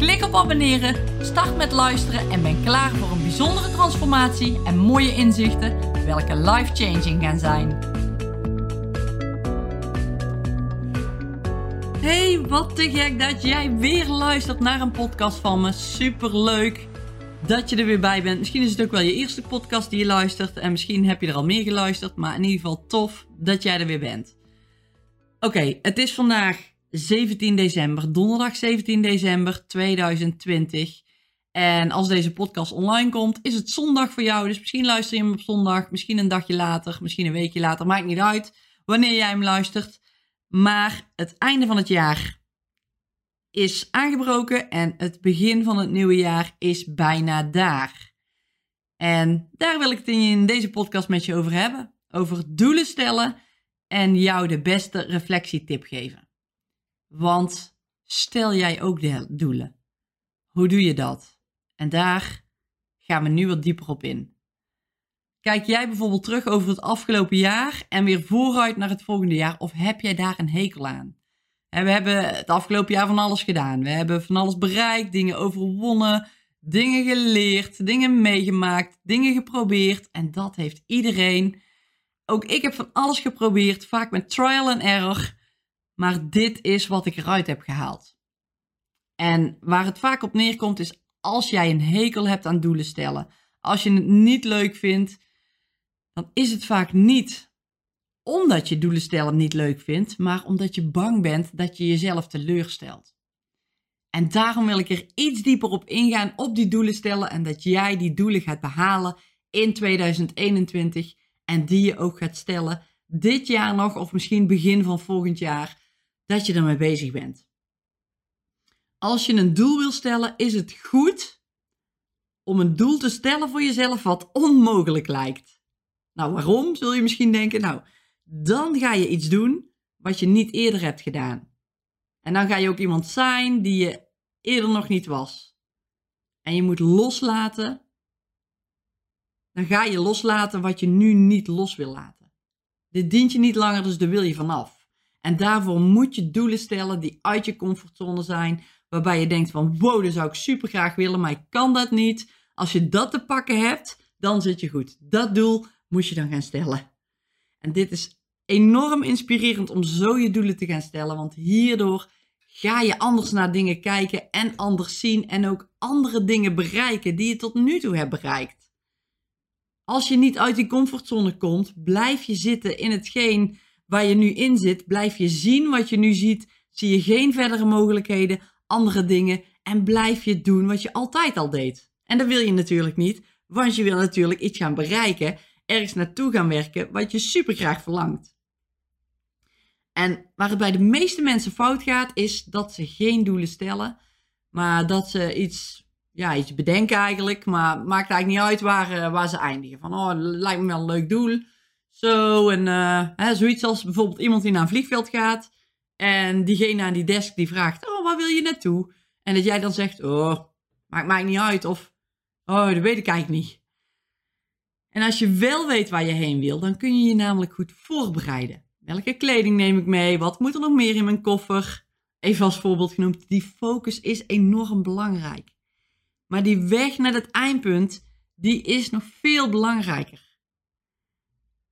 Klik op abonneren, start met luisteren en ben klaar voor een bijzondere transformatie en mooie inzichten, welke life-changing gaan zijn. Hey, wat te gek dat jij weer luistert naar een podcast van me. Super leuk dat je er weer bij bent. Misschien is het ook wel je eerste podcast die je luistert en misschien heb je er al meer geluisterd, maar in ieder geval tof dat jij er weer bent. Oké, het is vandaag 17 december, donderdag 17 december 2020. En als deze podcast online komt, is het zondag voor jou. Dus misschien luister je hem op zondag, misschien een dagje later, misschien een weekje later. Maakt niet uit wanneer jij hem luistert. Maar het einde van het jaar is aangebroken en het begin van het nieuwe jaar is bijna daar. En daar wil ik het in deze podcast met je over hebben. Over doelen stellen en jou de beste reflectietip geven. Want stel jij ook de doelen? Hoe doe je dat? En daar gaan we nu wat dieper op in. Kijk jij bijvoorbeeld terug over het afgelopen jaar en weer vooruit naar het volgende jaar? Of heb jij daar een hekel aan? En we hebben het afgelopen jaar van alles gedaan. We hebben van alles bereikt, dingen overwonnen, dingen geleerd, dingen meegemaakt, dingen geprobeerd. En dat heeft iedereen. Ook ik heb van alles geprobeerd, vaak met trial and error. Maar dit is wat ik eruit heb gehaald. En waar het vaak op neerkomt is als jij een hekel hebt aan doelen stellen, als je het niet leuk vindt, dan is het vaak niet omdat je doelen stellen niet leuk vindt, maar omdat je bang bent dat je jezelf teleurstelt. En daarom wil ik er iets dieper op ingaan op die doelen stellen en dat jij die doelen gaat behalen in 2021 en die je ook gaat stellen dit jaar nog of misschien begin van volgend jaar dat je ermee bezig bent. Als je een doel wil stellen, is het goed om een doel te stellen voor jezelf wat onmogelijk lijkt. Nou, waarom zul je misschien denken? Nou, dan ga je iets doen wat je niet eerder hebt gedaan. En dan ga je ook iemand zijn die je eerder nog niet was. En je moet loslaten. Dan ga je loslaten wat je nu niet los wil laten. Dit dient je niet langer, dus daar wil je vanaf. En daarvoor moet je doelen stellen die uit je comfortzone zijn. Waarbij je denkt van wow, dat zou ik super graag willen, maar ik kan dat niet. Als je dat te pakken hebt, dan zit je goed. Dat doel moet je dan gaan stellen. En dit is enorm inspirerend om zo je doelen te gaan stellen. Want hierdoor ga je anders naar dingen kijken en anders zien. En ook andere dingen bereiken die je tot nu toe hebt bereikt. Als je niet uit die comfortzone komt, blijf je zitten in hetgeen waar je nu in zit, blijf je zien wat je nu ziet, zie je geen verdere mogelijkheden, andere dingen en blijf je doen wat je altijd al deed. En dat wil je natuurlijk niet, want je wil natuurlijk iets gaan bereiken, ergens naartoe gaan werken wat je super graag verlangt. En waar het bij de meeste mensen fout gaat, is dat ze geen doelen stellen, maar dat ze iets, ja, iets bedenken eigenlijk, maar maakt eigenlijk niet uit waar, eh, waar ze eindigen. Van, oh, lijkt me wel een leuk doel, zo, en hè, zoiets als bijvoorbeeld iemand die naar een vliegveld gaat. En diegene aan die desk die vraagt, oh, waar wil je naartoe? En dat jij dan zegt, oh, maakt mij niet uit. Of, oh, dat weet ik eigenlijk niet. En als je wel weet waar je heen wil, dan kun je je namelijk goed voorbereiden. Welke kleding neem ik mee? Wat moet er nog meer in mijn koffer? Even als voorbeeld genoemd, die focus is enorm belangrijk. Maar die weg naar het eindpunt, die is nog veel belangrijker.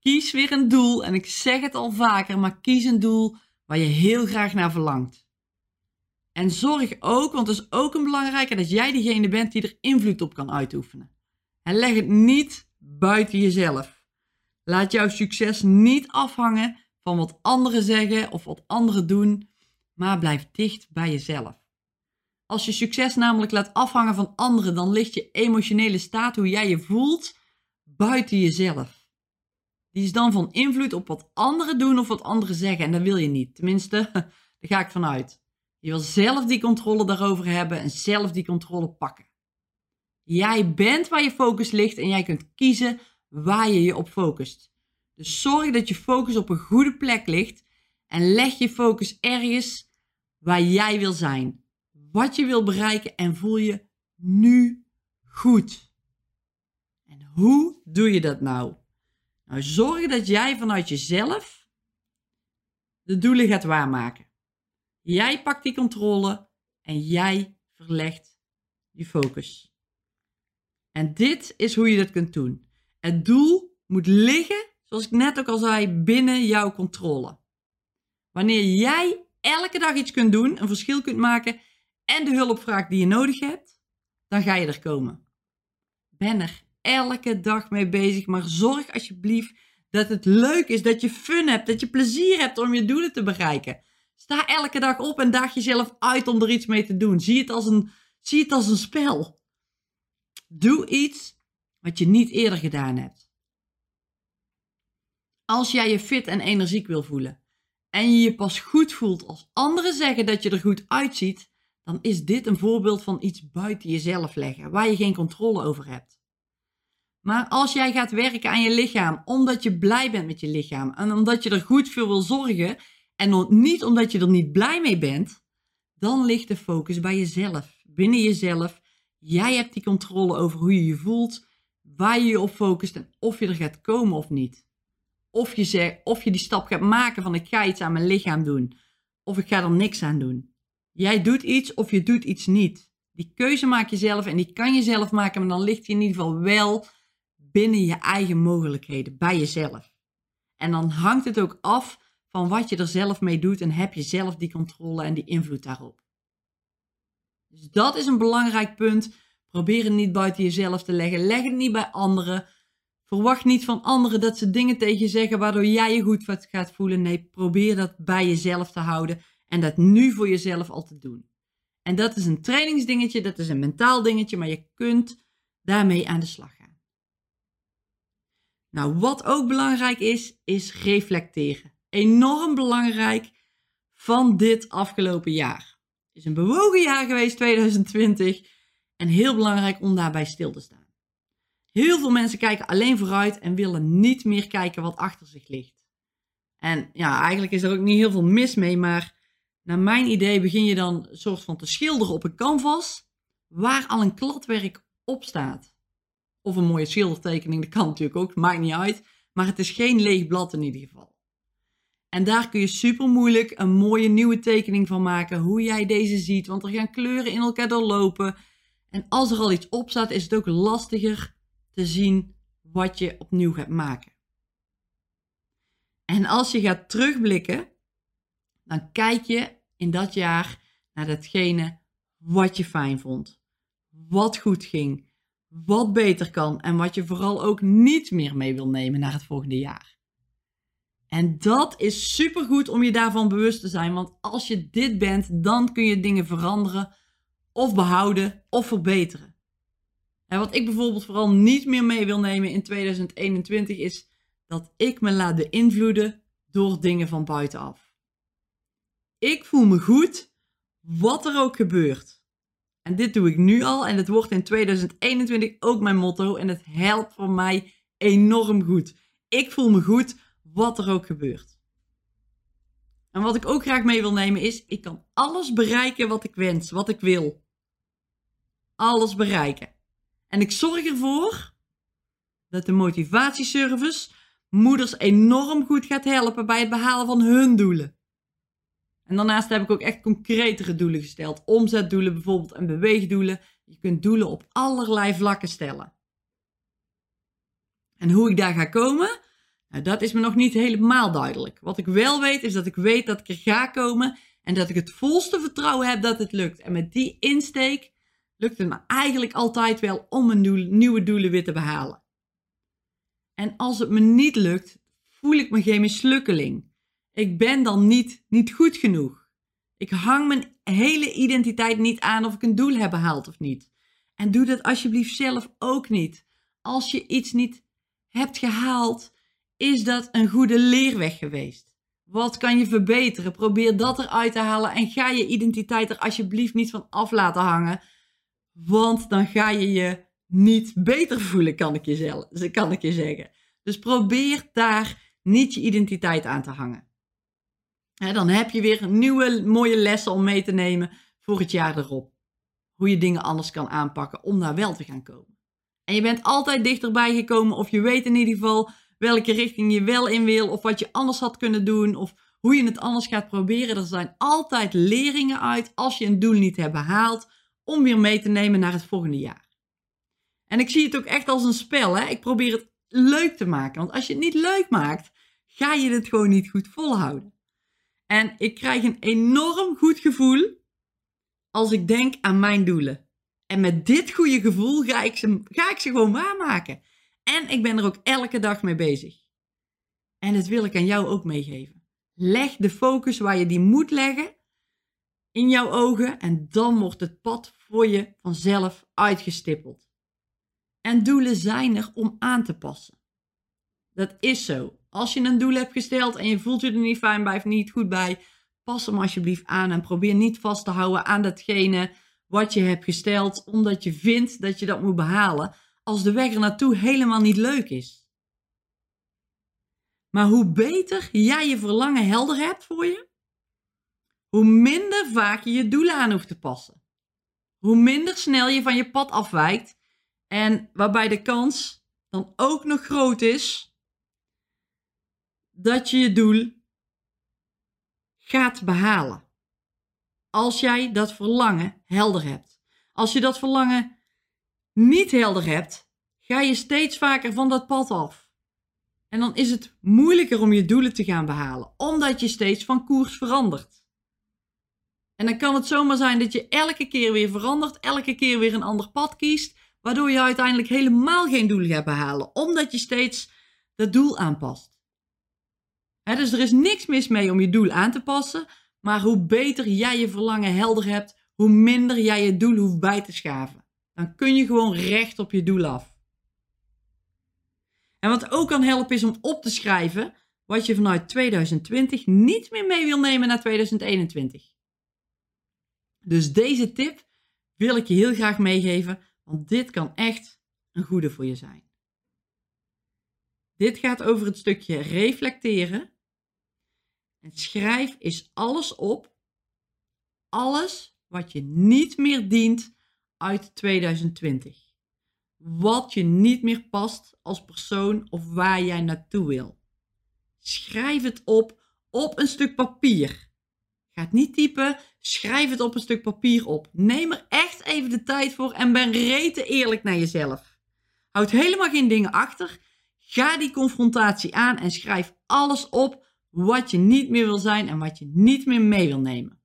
Kies weer een doel, en ik zeg het al vaker, maar kies een doel waar je heel graag naar verlangt. En zorg ook, want het is ook een belangrijke, dat jij diegene bent die er invloed op kan uitoefenen. En leg het niet buiten jezelf. Laat jouw succes niet afhangen van wat anderen zeggen of wat anderen doen, maar blijf dicht bij jezelf. Als je succes namelijk laat afhangen van anderen, dan ligt je emotionele staat, hoe jij je voelt, buiten jezelf. Die is dan van invloed op wat anderen doen of wat anderen zeggen. En dat wil je niet. Tenminste, daar ga ik vanuit. Je wil zelf die controle daarover hebben en zelf die controle pakken. Jij bent waar je focus ligt en jij kunt kiezen waar je je op focust. Dus zorg dat je focus op een goede plek ligt en leg je focus ergens waar jij wil zijn. Wat je wil bereiken en voel je nu goed. En hoe doe je dat nou? Nou, zorg dat jij vanuit jezelf de doelen gaat waarmaken. Jij pakt die controle en jij verlegt je focus. En dit is hoe je dat kunt doen. Het doel moet liggen, zoals ik net ook al zei, binnen jouw controle. Wanneer jij elke dag iets kunt doen, een verschil kunt maken en de hulp vraagt die je nodig hebt, dan ga je er komen. Ben er elke dag mee bezig, maar zorg alsjeblieft dat het leuk is, dat je fun hebt, dat je plezier hebt om je doelen te bereiken. Sta elke dag op en daag jezelf uit om er iets mee te doen. Zie het als een, zie het als een spel. Doe iets wat je niet eerder gedaan hebt. Als jij je fit en energiek wil voelen en je je pas goed voelt als anderen zeggen dat je er goed uitziet, dan is dit een voorbeeld van iets buiten jezelf leggen, waar je geen controle over hebt. Maar als jij gaat werken aan je lichaam omdat je blij bent met je lichaam en omdat je er goed voor wil zorgen en niet omdat je er niet blij mee bent, dan ligt de focus bij jezelf, binnen jezelf. Jij hebt die controle over hoe je je voelt, waar je je op focust en of je er gaat komen of niet. Of je, zegt, of je die stap gaat maken van ik ga iets aan mijn lichaam doen, of ik ga er niks aan doen. Jij doet iets of je doet iets niet. Die keuze maak je zelf en die kan je zelf maken, maar dan ligt je in ieder geval wel binnen je eigen mogelijkheden, bij jezelf. En dan hangt het ook af van wat je er zelf mee doet en heb je zelf die controle en die invloed daarop. Dus dat is een belangrijk punt. Probeer het niet buiten jezelf te leggen. Leg het niet bij anderen. Verwacht niet van anderen dat ze dingen tegen je zeggen waardoor jij je goed gaat voelen. Nee, probeer dat bij jezelf te houden en dat nu voor jezelf al te doen. En dat is een trainingsdingetje, dat is een mentaal dingetje, maar je kunt daarmee aan de slag. Nou, wat ook belangrijk is, is reflecteren. Enorm belangrijk van dit afgelopen jaar. Het is een bewogen jaar geweest, 2020, en heel belangrijk om daarbij stil te staan. Heel veel mensen kijken alleen vooruit en willen niet meer kijken wat achter zich ligt. En ja, eigenlijk is er ook niet heel veel mis mee, maar naar mijn idee begin je dan een soort van te schilderen op een canvas waar al een kladwerk op staat. Of een mooie schildertekening, dat kan natuurlijk ook, maakt niet uit. Maar het is geen leeg blad in ieder geval. En daar kun je super moeilijk een mooie nieuwe tekening van maken, hoe jij deze ziet, want er gaan kleuren in elkaar doorlopen. En als er al iets op staat, is het ook lastiger te zien wat je opnieuw gaat maken. En als je gaat terugblikken, dan kijk je in dat jaar naar datgene wat je fijn vond, wat goed ging, wat beter kan en wat je vooral ook niet meer mee wil nemen naar het volgende jaar. En dat is supergoed om je daarvan bewust te zijn, want als je dit bent, dan kun je dingen veranderen of behouden of verbeteren. En wat ik bijvoorbeeld vooral niet meer mee wil nemen in 2021 is dat ik me laat beïnvloeden door dingen van buitenaf. Ik voel me goed, wat er ook gebeurt. En dit doe ik nu al en het wordt in 2021 ook mijn motto en het helpt voor mij enorm goed. Ik voel me goed, wat er ook gebeurt. En wat ik ook graag mee wil nemen is, ik kan alles bereiken wat ik wens, wat ik wil. Alles bereiken. En ik zorg ervoor dat de motivatieservice moeders enorm goed gaat helpen bij het behalen van hun doelen. En daarnaast heb ik ook echt concretere doelen gesteld. Omzetdoelen bijvoorbeeld en beweegdoelen. Je kunt doelen op allerlei vlakken stellen. En hoe ik daar ga komen, nou, dat is me nog niet helemaal duidelijk. Wat ik wel weet, is dat ik weet dat ik er ga komen en dat ik het volste vertrouwen heb dat het lukt. En met die insteek lukt het me eigenlijk altijd wel om mijn nieuwe doelen weer te behalen. En als het me niet lukt, voel ik me geen mislukkeling ik ben dan niet, niet goed genoeg. Ik hang mijn hele identiteit niet aan of ik een doel heb behaald of niet. En doe dat alsjeblieft zelf ook niet. Als je iets niet hebt gehaald, is dat een goede leerweg geweest. Wat kan je verbeteren? Probeer dat eruit te halen en ga je identiteit er alsjeblieft niet van af laten hangen. Want dan ga je je niet beter voelen, kan ik je, zelf, kan ik je zeggen. Dus probeer daar niet je identiteit aan te hangen. Dan heb je weer nieuwe mooie lessen om mee te nemen voor het jaar erop. Hoe je dingen anders kan aanpakken om daar wel te gaan komen. En je bent altijd dichterbij gekomen of je weet in ieder geval welke richting je wel in wil of wat je anders had kunnen doen of hoe je het anders gaat proberen. Er zijn altijd leringen uit als je een doel niet hebt behaald om weer mee te nemen naar het volgende jaar. En ik zie het ook echt als een spel. Hè? Ik probeer het leuk te maken. Want als je het niet leuk maakt, ga je het gewoon niet goed volhouden. En ik krijg een enorm goed gevoel als ik denk aan mijn doelen. En met dit goede gevoel ga ik ze, ga ik ze gewoon waarmaken. En ik ben er ook elke dag mee bezig. En dat wil ik aan jou ook meegeven. Leg de focus waar je die moet leggen in jouw ogen en dan wordt het pad voor je vanzelf uitgestippeld. En doelen zijn er om aan te passen. Dat is zo. Als je een doel hebt gesteld en je voelt je er niet fijn bij of niet goed bij, pas hem alsjeblieft aan en probeer niet vast te houden aan datgene wat je hebt gesteld, omdat je vindt dat je dat moet behalen, als de weg er naartoe helemaal niet leuk is. Maar hoe beter jij je verlangen helder hebt voor je, hoe minder vaak je je doelen aan hoeft te passen. Hoe minder snel je van je pad afwijkt en waarbij de kans dan ook nog groot is dat je je doel gaat behalen. Als jij dat verlangen helder hebt. Als je dat verlangen niet helder hebt, ga je steeds vaker van dat pad af. En dan is het moeilijker om je doelen te gaan behalen, omdat je steeds van koers verandert. En dan kan het zomaar zijn dat je elke keer weer verandert, elke keer weer een ander pad kiest, waardoor je uiteindelijk helemaal geen doel gaat behalen, omdat je steeds dat doel aanpast. Dus er is niks mis mee om je doel aan te passen, maar hoe beter jij je verlangen helder hebt, hoe minder jij je doel hoeft bij te schaven. Dan kun je gewoon recht op je doel af. En wat ook kan helpen is om op te schrijven wat je vanuit 2020 niet meer mee wil nemen naar 2021. Dus deze tip wil ik je heel graag meegeven, want dit kan echt een goede voor je zijn. Dit gaat over het stukje reflecteren. En schrijf is alles op. Alles wat je niet meer dient uit 2020. Wat je niet meer past als persoon of waar jij naartoe wil. Schrijf het op op een stuk papier. Ga het niet typen, schrijf het op een stuk papier op. Neem er echt even de tijd voor en ben rete eerlijk naar jezelf. Houd helemaal geen dingen achter. Ga die confrontatie aan en schrijf alles op wat je niet meer wil zijn en wat je niet meer mee wil nemen.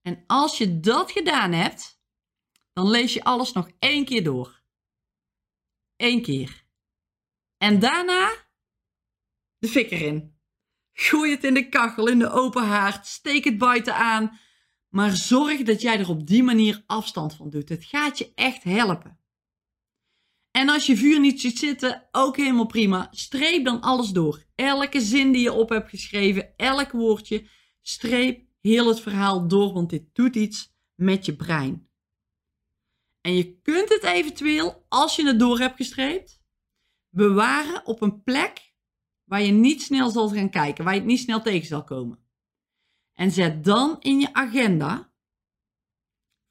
En als je dat gedaan hebt, dan lees je alles nog één keer door. Eén keer. En daarna de fik erin. Gooi het in de kachel, in de open haard, steek het buiten aan. Maar zorg dat jij er op die manier afstand van doet. Het gaat je echt helpen. En als je vuur niet ziet zitten, ook helemaal prima. Streep dan alles door. Elke zin die je op hebt geschreven, elk woordje, streep heel het verhaal door, want dit doet iets met je brein. En je kunt het eventueel, als je het door hebt gestreept, bewaren op een plek waar je niet snel zal gaan kijken, waar je het niet snel tegen zal komen. En zet dan in je agenda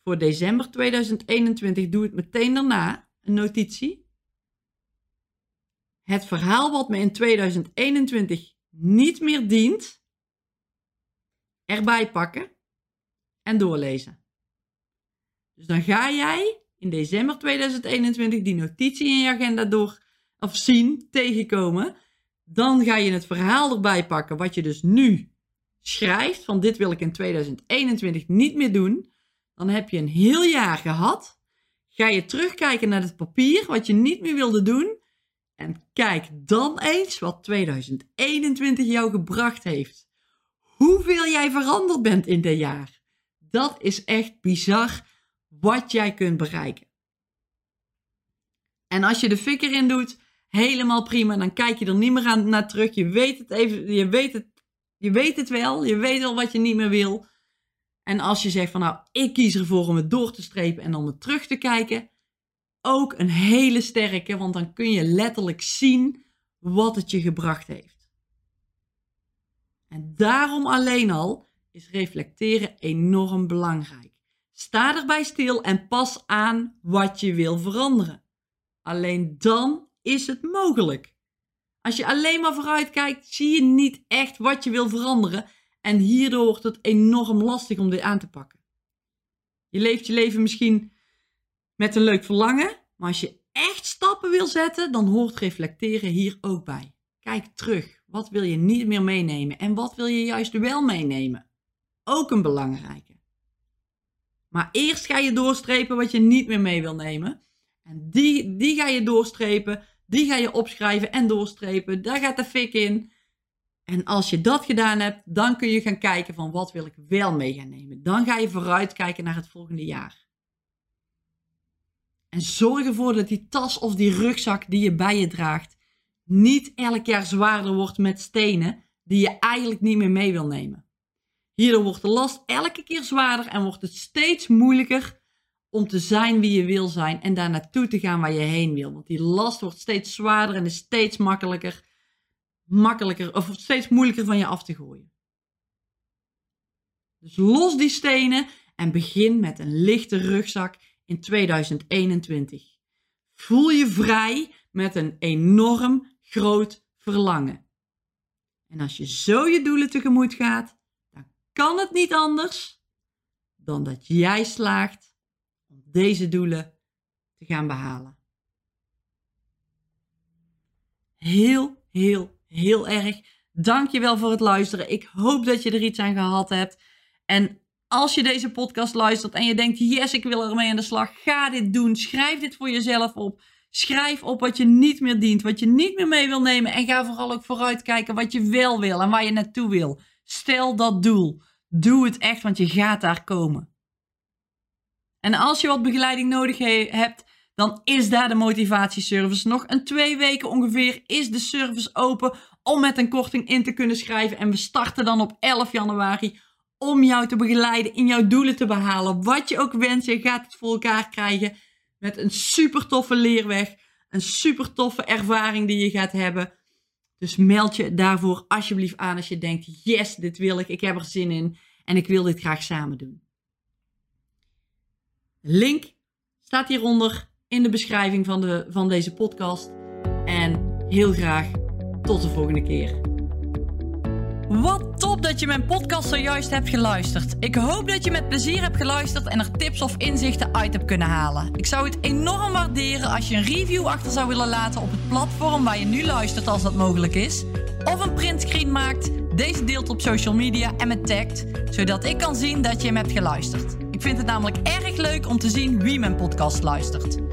voor december 2021, doe het meteen daarna, een notitie. Het verhaal wat me in 2021 niet meer dient, erbij pakken en doorlezen. Dus dan ga jij in december 2021 die notitie in je agenda door of zien tegenkomen. Dan ga je het verhaal erbij pakken wat je dus nu schrijft. Van dit wil ik in 2021 niet meer doen. Dan heb je een heel jaar gehad. Ga je terugkijken naar het papier wat je niet meer wilde doen. En kijk dan eens wat 2021 jou gebracht heeft. Hoeveel jij veranderd bent in dit jaar. Dat is echt bizar wat jij kunt bereiken. En als je de fik erin doet, helemaal prima. Dan kijk je er niet meer aan, naar terug. Je weet het even, je weet het, je weet het wel. Je weet al wat je niet meer wil. En als je zegt van nou, ik kies ervoor om het door te strepen en om het terug te kijken. ook een hele sterke, want dan kun je letterlijk zien wat het je gebracht heeft. En daarom alleen al is reflecteren enorm belangrijk. Sta erbij stil en pas aan wat je wil veranderen. Alleen dan is het mogelijk. Als je alleen maar vooruit kijkt, zie je niet echt wat je wil veranderen en hierdoor wordt het enorm lastig om dit aan te pakken. Je leeft je leven misschien met een leuk verlangen, maar als je echt stappen wil zetten, dan hoort reflecteren hier ook bij. Kijk terug. Wat wil je niet meer meenemen en wat wil je juist wel meenemen? Ook een belangrijke. Maar eerst ga je doorstrepen wat je niet meer mee wil nemen. En die, die ga je doorstrepen, die ga je opschrijven en doorstrepen. Daar gaat de fik in. En als je dat gedaan hebt, dan kun je gaan kijken van wat wil ik wel mee gaan nemen. Dan ga je vooruit kijken naar het volgende jaar. En zorg ervoor dat die tas of die rugzak die je bij je draagt niet elk jaar zwaarder wordt met stenen die je eigenlijk niet meer mee wil nemen. Hierdoor wordt de last elke keer zwaarder en wordt het steeds moeilijker om te zijn wie je wil zijn en daar naartoe te gaan waar je heen wil. Want die last wordt steeds zwaarder en is steeds makkelijker, makkelijker of steeds moeilijker van je af te gooien. Dus los die stenen en begin met een lichte rugzak in 2021. Voel je vrij met een enorm groot verlangen. En als je zo je doelen tegemoet gaat, dan kan het niet anders dan dat jij slaagt om deze doelen te gaan behalen. Heel, heel, heel erg. Dankjewel voor het luisteren. Ik hoop dat je er iets aan gehad hebt. En als je deze podcast luistert en je denkt, yes, ik wil ermee aan de slag, ga dit doen. Schrijf dit voor jezelf op. Schrijf op wat je niet meer dient, wat je niet meer mee wil nemen. En ga vooral ook vooruitkijken wat je wel wil en waar je naartoe wil. Stel dat doel. Doe het echt, want je gaat daar komen. En als je wat begeleiding nodig hebt, dan is daar de motivatieservice. Nog een twee weken ongeveer is de service open om met een korting in te kunnen schrijven. En we starten dan op 11 januari om jou te begeleiden in jouw doelen te behalen. Wat je ook wenst, je gaat het voor elkaar krijgen met een super toffe leerweg. Een super toffe ervaring die je gaat hebben. Dus meld je daarvoor alsjeblieft aan als je denkt: yes, dit wil ik, ik heb er zin in en ik wil dit graag samen doen. Link staat hieronder in de beschrijving van, de, van deze podcast. En heel graag tot de volgende keer. Wat top dat je mijn podcast zojuist hebt geluisterd. Ik hoop dat je met plezier hebt geluisterd en er tips of inzichten uit hebt kunnen halen. Ik zou het enorm waarderen als je een review achter zou willen laten op het platform waar je nu luistert als dat mogelijk is. Of een printscreen maakt, deze deelt op social media en me tagt, zodat ik kan zien dat je hem hebt geluisterd. Ik vind het namelijk erg leuk om te zien wie mijn podcast luistert.